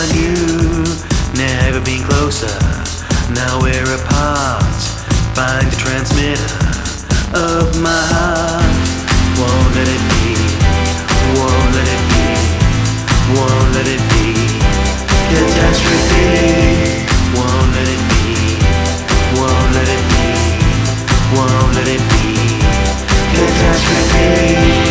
will you? Never been closer, now we're apart. Find the transmitter of my heart. Won't let it be, won't let it be, won't let it be. Catastrophe, won't let it be, won't let it be, won't let it be. Catastrophe.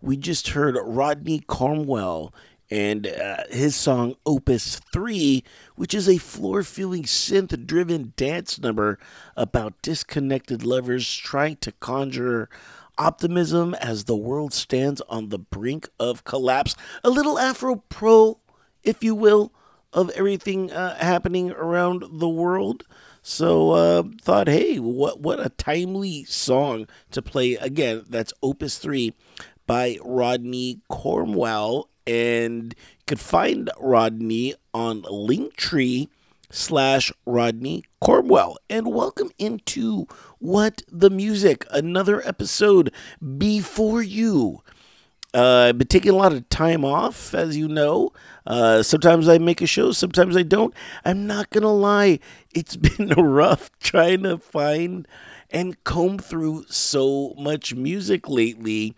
We just heard Rodney Cornwell and uh, his song Opus 3, which is a floor filling synth driven dance number about disconnected lovers trying to conjure optimism as the world stands on the brink of collapse. A little Afro Pro, if you will, of everything uh, happening around the world. So uh, thought, hey, what what a timely song to play again. That's Opus Three by Rodney Cornwell, and you could find Rodney on Linktree slash Rodney Cornwell. And welcome into What the Music, another episode before you. Uh, I've been taking a lot of time off, as you know. Uh, sometimes I make a show, sometimes I don't. I'm not gonna lie, it's been rough trying to find and comb through so much music lately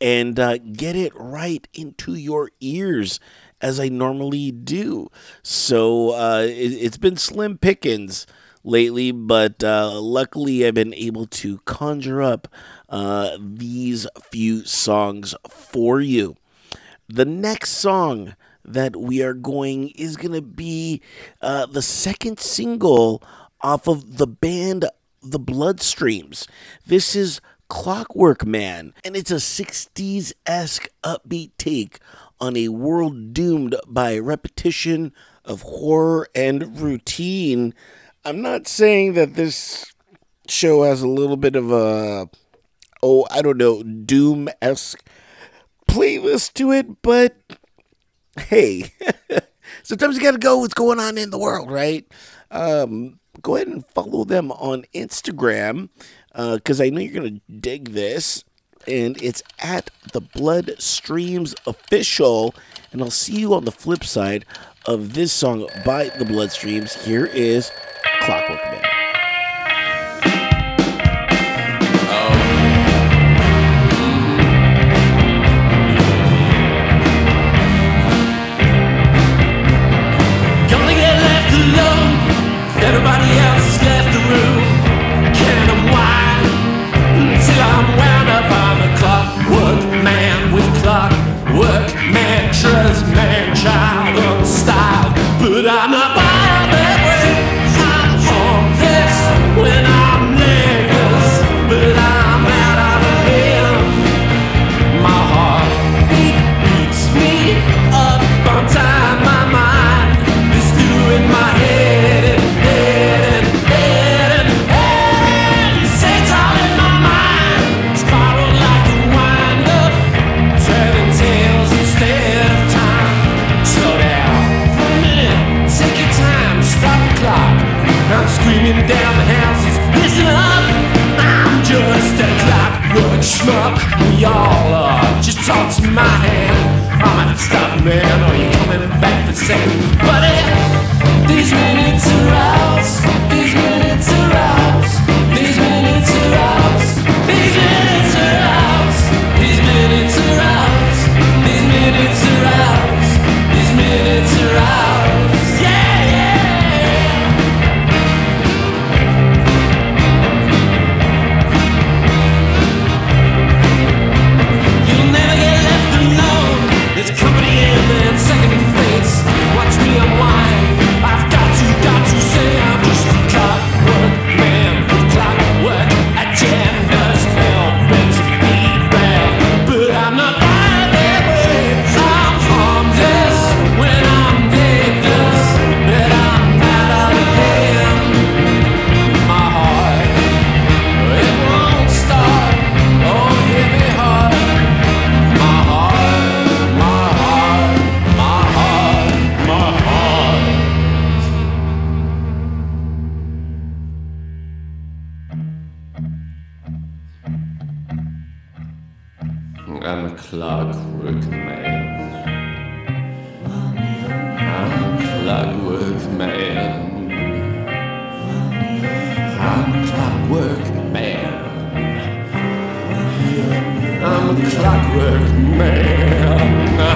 and uh, get it right into your ears as I normally do. So uh, it, it's been slim pickings lately, but uh, luckily I've been able to conjure up uh, these few songs for you. The next song that we are going is going to be uh, the second single off of the band The Bloodstreams. This is Clockwork Man, and it's a 60s esque upbeat take on a world doomed by repetition of horror and routine. I'm not saying that this show has a little bit of a, oh, I don't know, doom esque playlist to it, but hey, sometimes you got to go with what's going on in the world, right? Um, go ahead and follow them on Instagram Uh, because I know you're going to dig this. And it's at the Bloodstreams Official. And I'll see you on the flip side of this song by the Bloodstreams. Here is Clockwork Man. Man. Are you coming back for seconds, buddy? These minutes are I'm a clockwork man.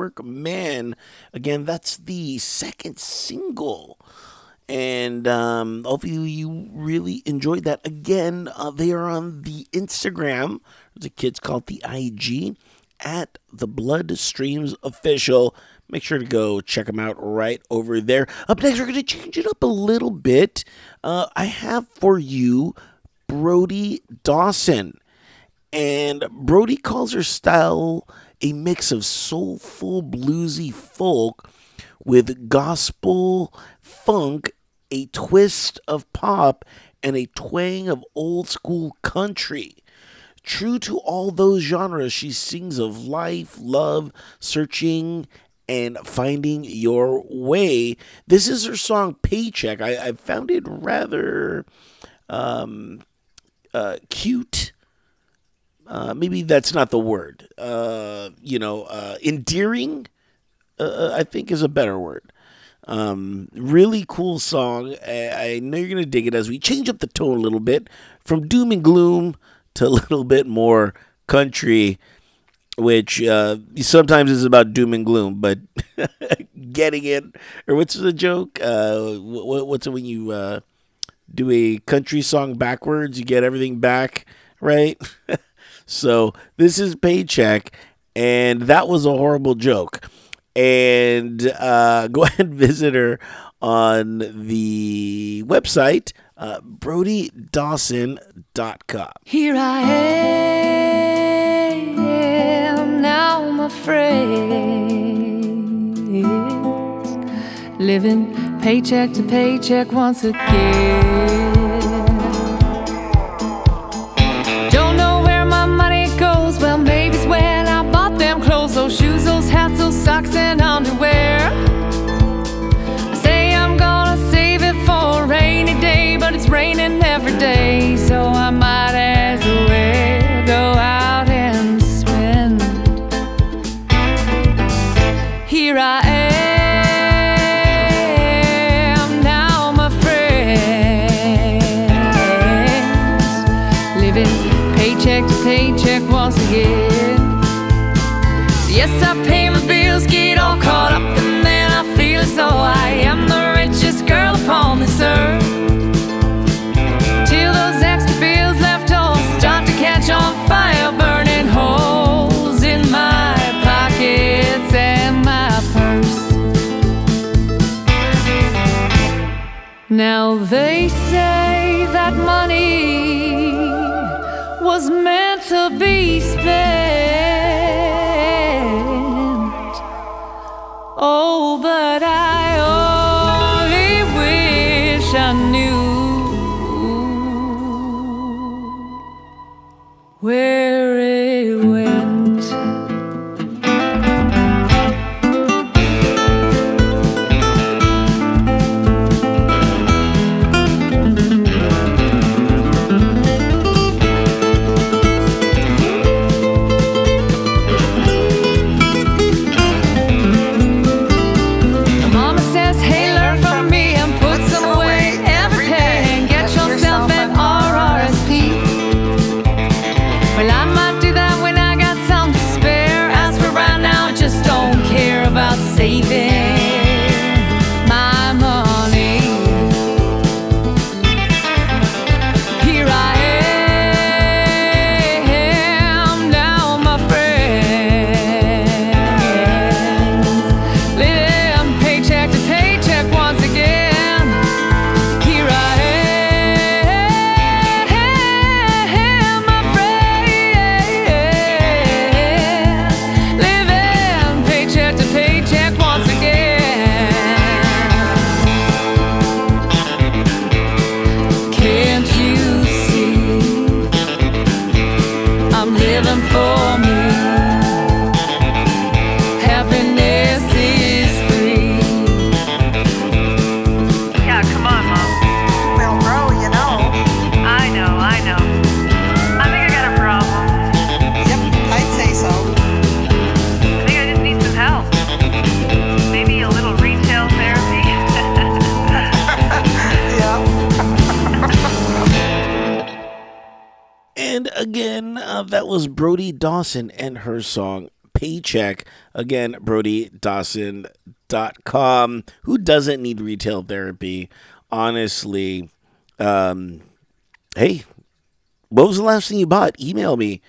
Clockwork Man. Again, that's the second single. And um, hopefully you really enjoyed that. Again, uh, they are on the Instagram. The kids call it the IG at the Bloodstreams Official. Make sure to go check them out right over there. Up next, we're going to change it up a little bit. Uh, I have for you Brody Dawson. And Brody calls her style a mix of soulful, bluesy folk with gospel, funk, a twist of pop, and a twang of old school country. True to all those genres, she sings of life, love, searching, and finding your way. This is her song Paycheck. I, I found it rather um, uh, cute uh, maybe that's not the word. Uh, you know, uh, endearing, uh, I think is a better word. Um, really cool song. I, I know you're gonna dig it as we change up the tone a little bit from doom and gloom to a little bit more country, which uh, sometimes is about doom and gloom, but getting it or what's the joke? Uh, what, what's it when you uh, do a country song backwards? You get everything back, right? So this is paycheck, and that was a horrible joke. And uh, go ahead and visit her on the website, uh, BrodyDawson.com. Here I am now, my friends, living paycheck to paycheck once again. Yes, I pay my bills, get all caught up, and then I feel as though I am the richest girl upon this earth. Till those extra bills left all start to catch on fire, burning holes in my pockets and my purse. was was Brody Dawson and her song Paycheck. Again, BrodyDawson.com. Who doesn't need retail therapy? Honestly, um, hey, what was the last thing you bought? Email me.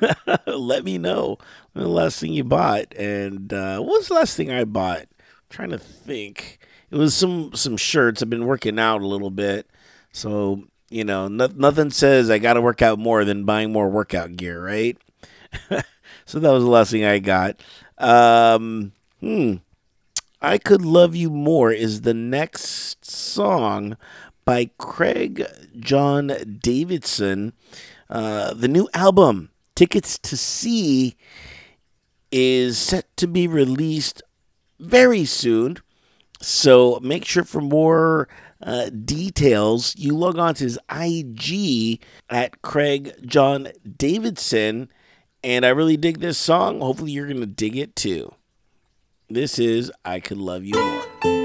Let me know the last thing you bought. And uh, what was the last thing I bought? I'm trying to think. It was some some shirts. I've been working out a little bit, so you know, no, nothing says I got to work out more than buying more workout gear, right? so that was the last thing I got. Um, hmm. I Could Love You More is the next song by Craig John Davidson. Uh, the new album, Tickets to See, is set to be released very soon. So make sure for more uh, details, you log on to his IG at Craig John Davidson. And I really dig this song. Hopefully, you're going to dig it too. This is I Could Love You More.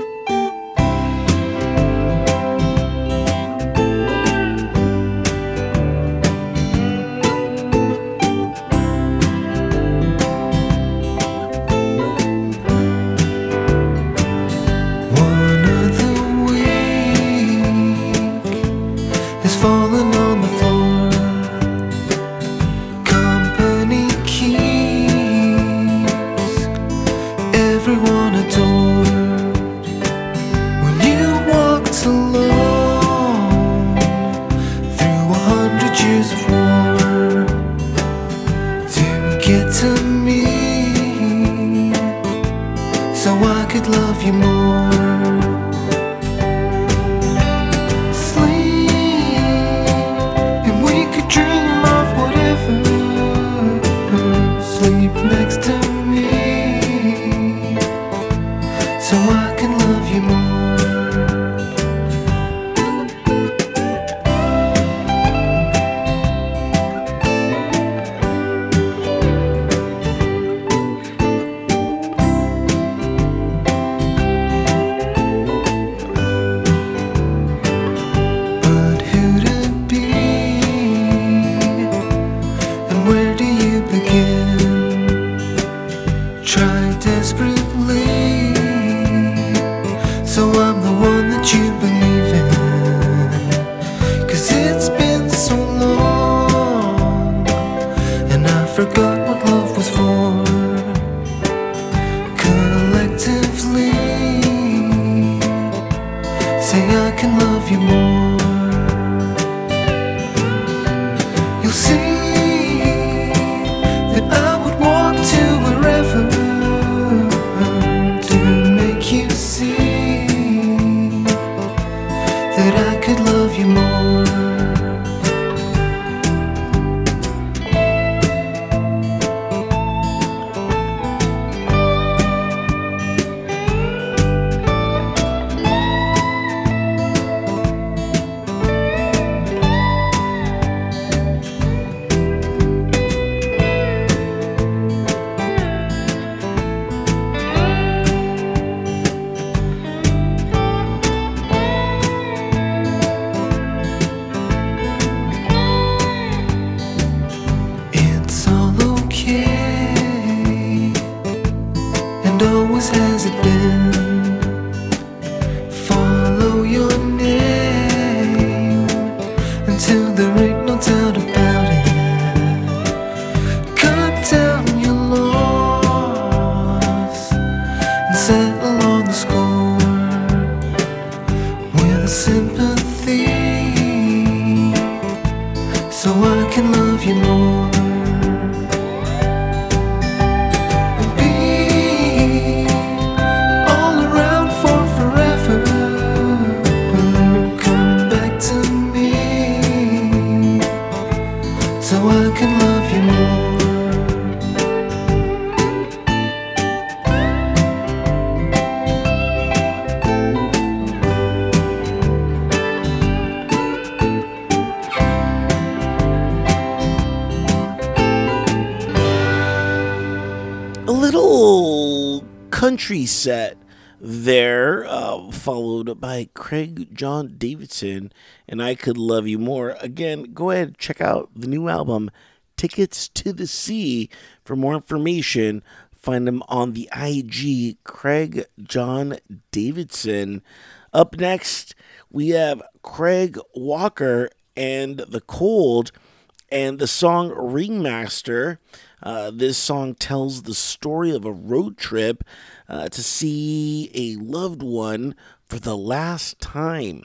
By Craig John Davidson and I Could Love You More. Again, go ahead check out the new album, Tickets to the Sea. For more information, find him on the IG, Craig John Davidson. Up next, we have Craig Walker and The Cold and the song Ringmaster. Uh, this song tells the story of a road trip uh, to see a loved one for the last time.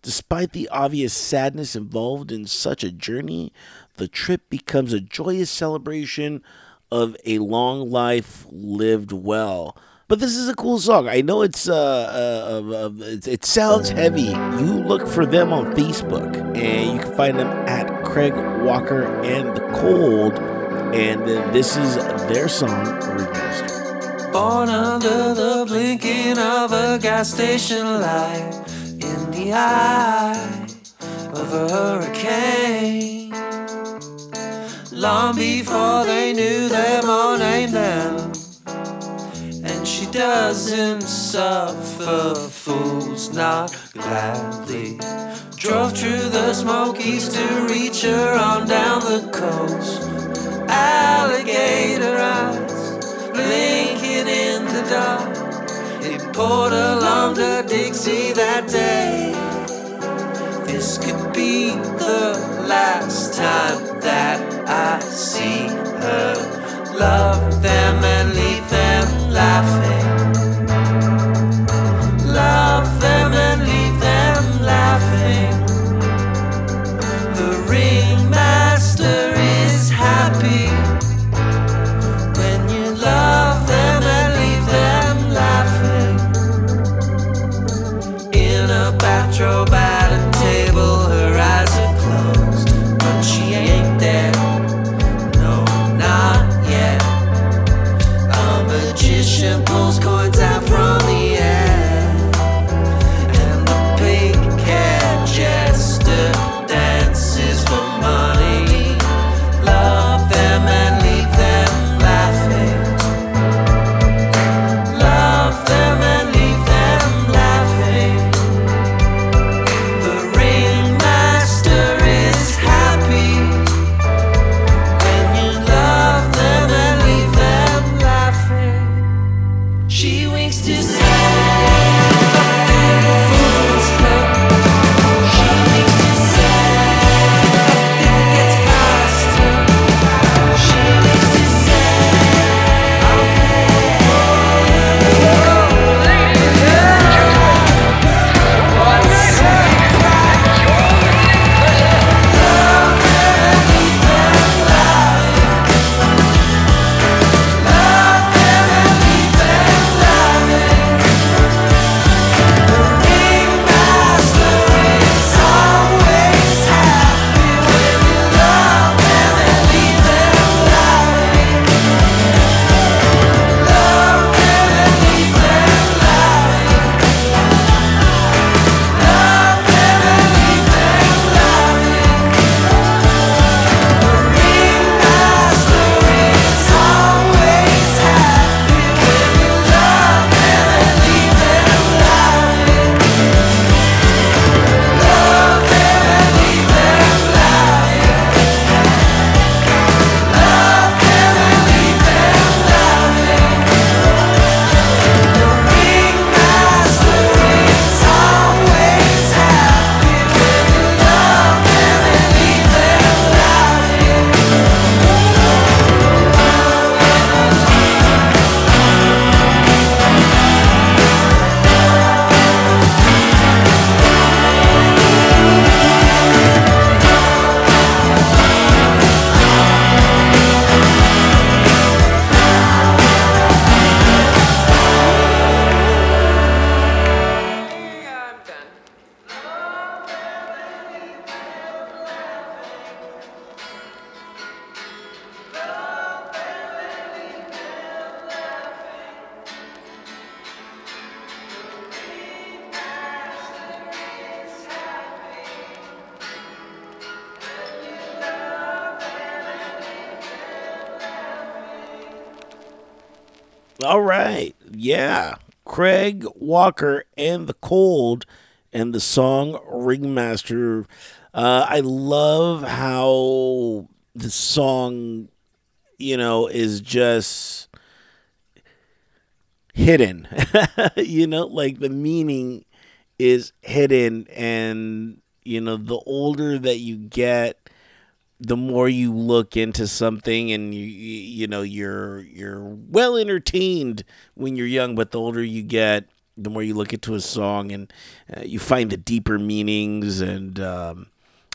Despite the obvious sadness involved in such a journey, the trip becomes a joyous celebration of a long life lived well. But this is a cool song. I know it's uh, uh, uh, it, it sounds heavy. You look for them on Facebook, and you can find them at Craig Walker and the Cold. And this is their song, Ringmaster. Born under the blinking of a gas station light in the eye of a hurricane. Long before they knew them or named them. She doesn't suffer fools, not gladly. Drove through the Smokies to reach her on down the coast. Alligator eyes blinking in the dark. It poured along the Dixie that day. This could be the last time that I see her. Love them and leave them laughing. All right. Yeah. Craig Walker and the Cold and the song Ringmaster. Uh, I love how the song, you know, is just hidden. you know, like the meaning is hidden. And, you know, the older that you get, the more you look into something and you you know you're you're well entertained when you're young but the older you get the more you look into a song and uh, you find the deeper meanings and um,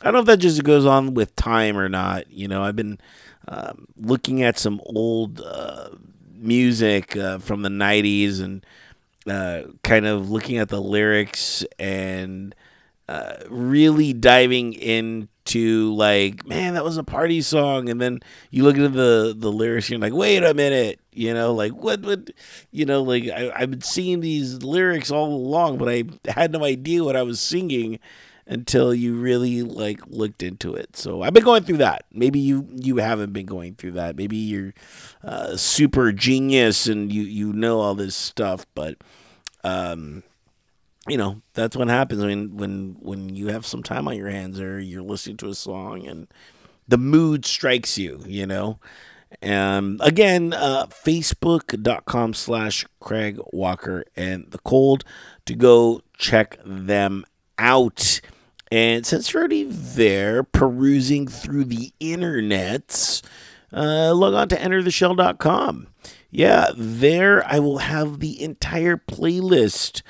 i don't know if that just goes on with time or not you know i've been um, looking at some old uh, music uh, from the 90s and uh, kind of looking at the lyrics and uh, really diving into like, man, that was a party song, and then you look into the the lyrics, and you're like, wait a minute, you know, like what, what, you know, like I, I've been seeing these lyrics all along, but I had no idea what I was singing until you really like looked into it. So I've been going through that. Maybe you you haven't been going through that. Maybe you're uh, super genius and you you know all this stuff, but um you know that's what happens when when when you have some time on your hands or you're listening to a song and the mood strikes you you know? And again uh facebook.com slash craig walker and the cold to go check them out. And since you're already there perusing through the internets uh log on to entertheshell.com yeah there i will have the entire playlist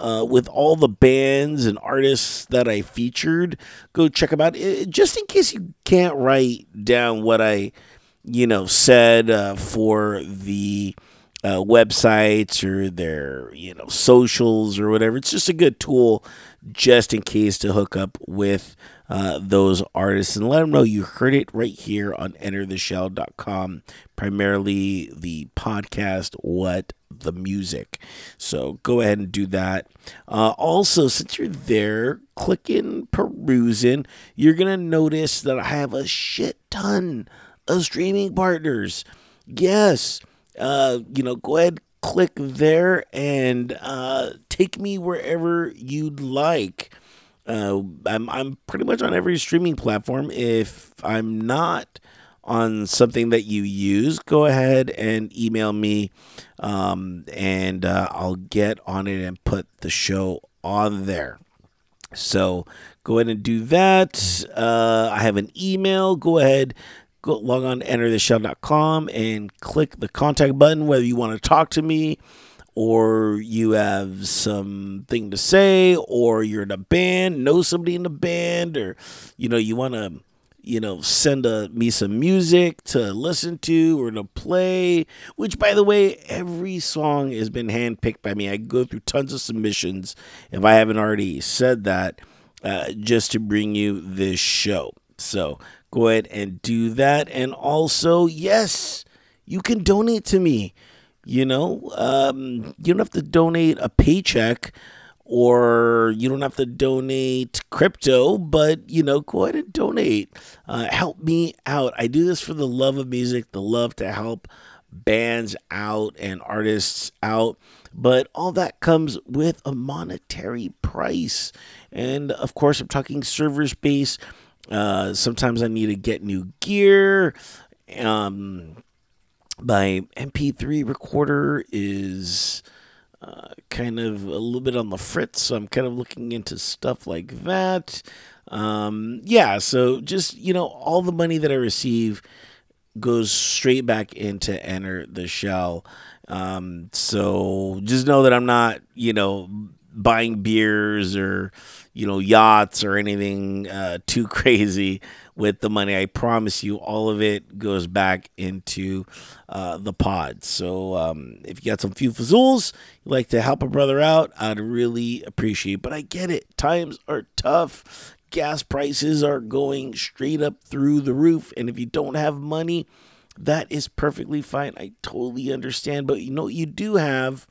uh, with all the bands and artists that I featured. Go check them out. Uh, Just in case you can't write down what I, you know, said uh, for the uh, websites or their, you know, socials or whatever. It's just a good tool just in case to hook up with uh, those artists and let them know you heard it right here on entertheshell.com, primarily the podcast, What the Music. So go ahead and do that. Uh, also, since you're there, clicking, perusing, you're going to notice that I have a shit ton of streaming partners. Yes, uh, you know, go ahead, click there and uh, take me wherever you'd like. Uh, I'm I'm pretty much on every streaming platform. If I'm not on something that you use, go ahead and email me, um, and uh, I'll get on it and put the show on there. So go ahead and do that. Uh, I have an email. Go ahead, go log on to entertheshell.com and click the contact button whether you want to talk to me or you have something to say or you're in a band, know somebody in the band, or you know, you want to you know, send a, me some music to listen to or to play. Which, by the way, every song has been handpicked by me. I go through tons of submissions, if I haven't already said that, uh, just to bring you this show. So go ahead and do that. And also, yes, you can donate to me. You know, um, you don't have to donate a paycheck or you don't have to donate crypto, but you know, go ahead and donate. Uh, help me out. I do this for the love of music, the love to help bands out and artists out. But all that comes with a monetary price. And of course, I'm talking server space. Uh, sometimes I need to get new gear. Um, my MP3 recorder is kind of a little bit on the fritz, so I'm kind of looking into stuff like that. Um, yeah, so just you know, all the money that I receive goes straight back into enter the shell. Um, so just know that I'm not, you know, buying beers or you know yachts or anything uh, too crazy with the money. I promise you, all of it goes back into uh, the pod. So um, if you got some few fazools, you like to help a brother out, I'd really appreciate. But I get it. Times are tough. Gas prices are going straight up through the roof, and if you don't have money, that is perfectly fine. I totally understand. But you know what you do have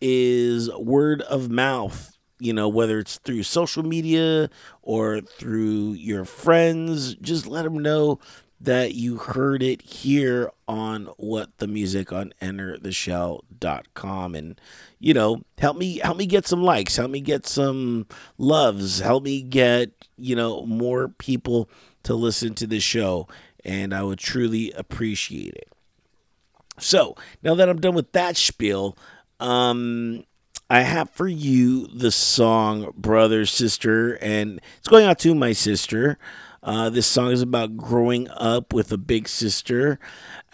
is word of mouth you know, whether it's through social media or through your friends, just let them know that you heard it here on what the music on entertheshell.com and you know help me help me get some likes help me get some loves help me get you know more people to listen to the show and i would truly appreciate it. So now that i'm done with that spiel um I have for you the song Brother Sister, and it's going out to my sister. Uh, this song is about growing up with a big sister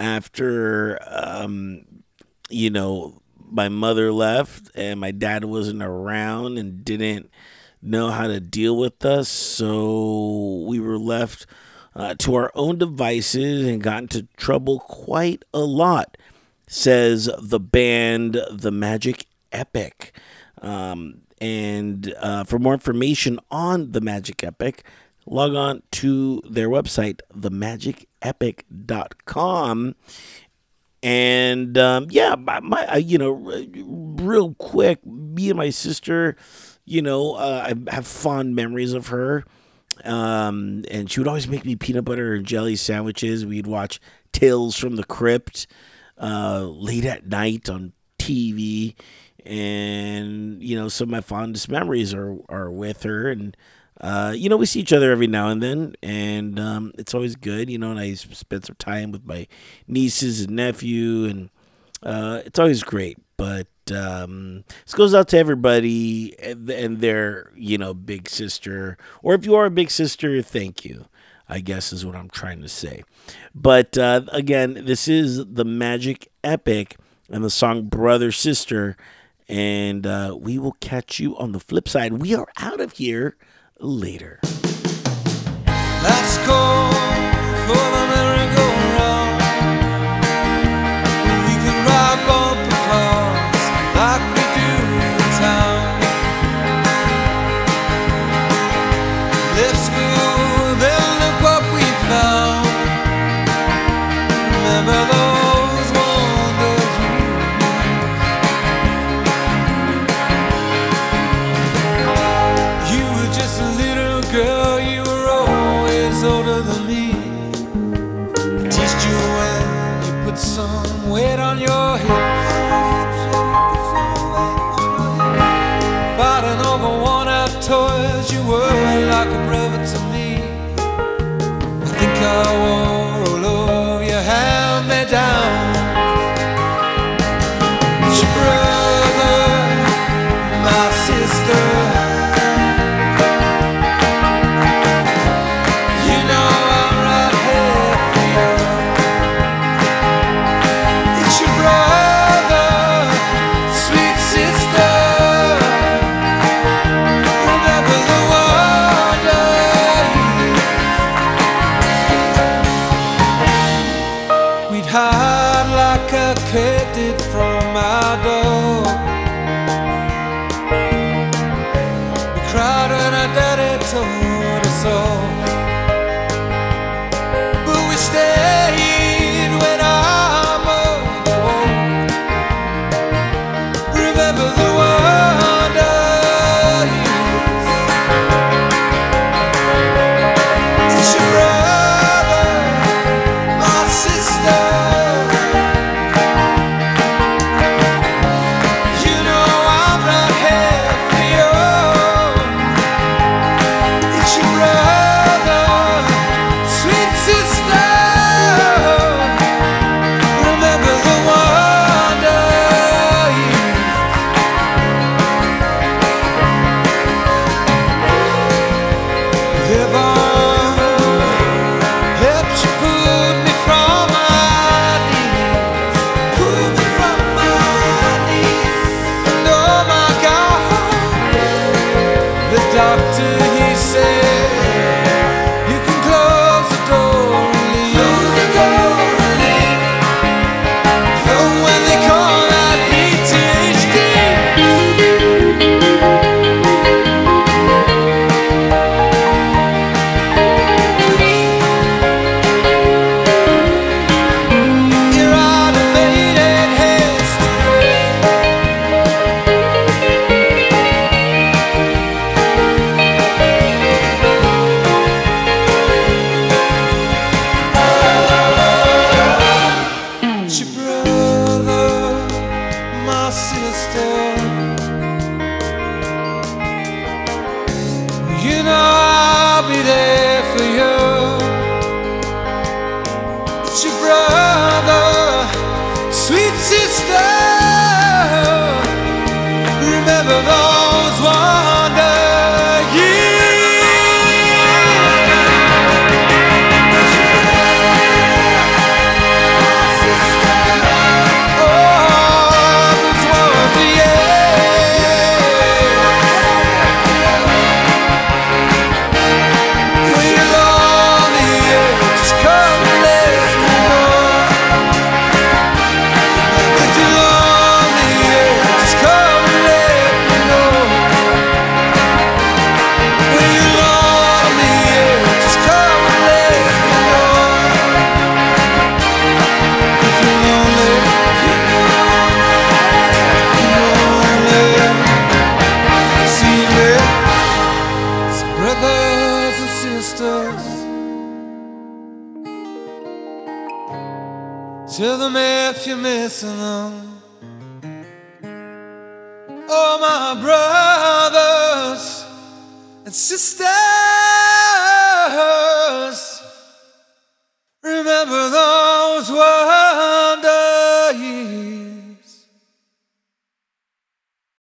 after, um, you know, my mother left and my dad wasn't around and didn't know how to deal with us. So we were left uh, to our own devices and got into trouble quite a lot, says the band The Magic Epic. Um, and uh, for more information on the Magic Epic, log on to their website, themagicepic.com. And um, yeah, my, my you know, real quick, me and my sister, you know, uh, I have fond memories of her. Um, and she would always make me peanut butter and jelly sandwiches. We'd watch Tales from the Crypt uh, late at night on TV and you know some of my fondest memories are are with her. And uh, you know we see each other every now and then. And um, it's always good you know and i spend some time with my nieces and nephew. And uh, it's always great. But um, this goes out to everybody and, and their you know big sister. Or if you are a big sister thank you I guess is what I'm trying to say. But uh, again, this is the Magic Epic and the song Brother Sister and uh, we will catch you on the flip side. We are out of here later. Let's go for the told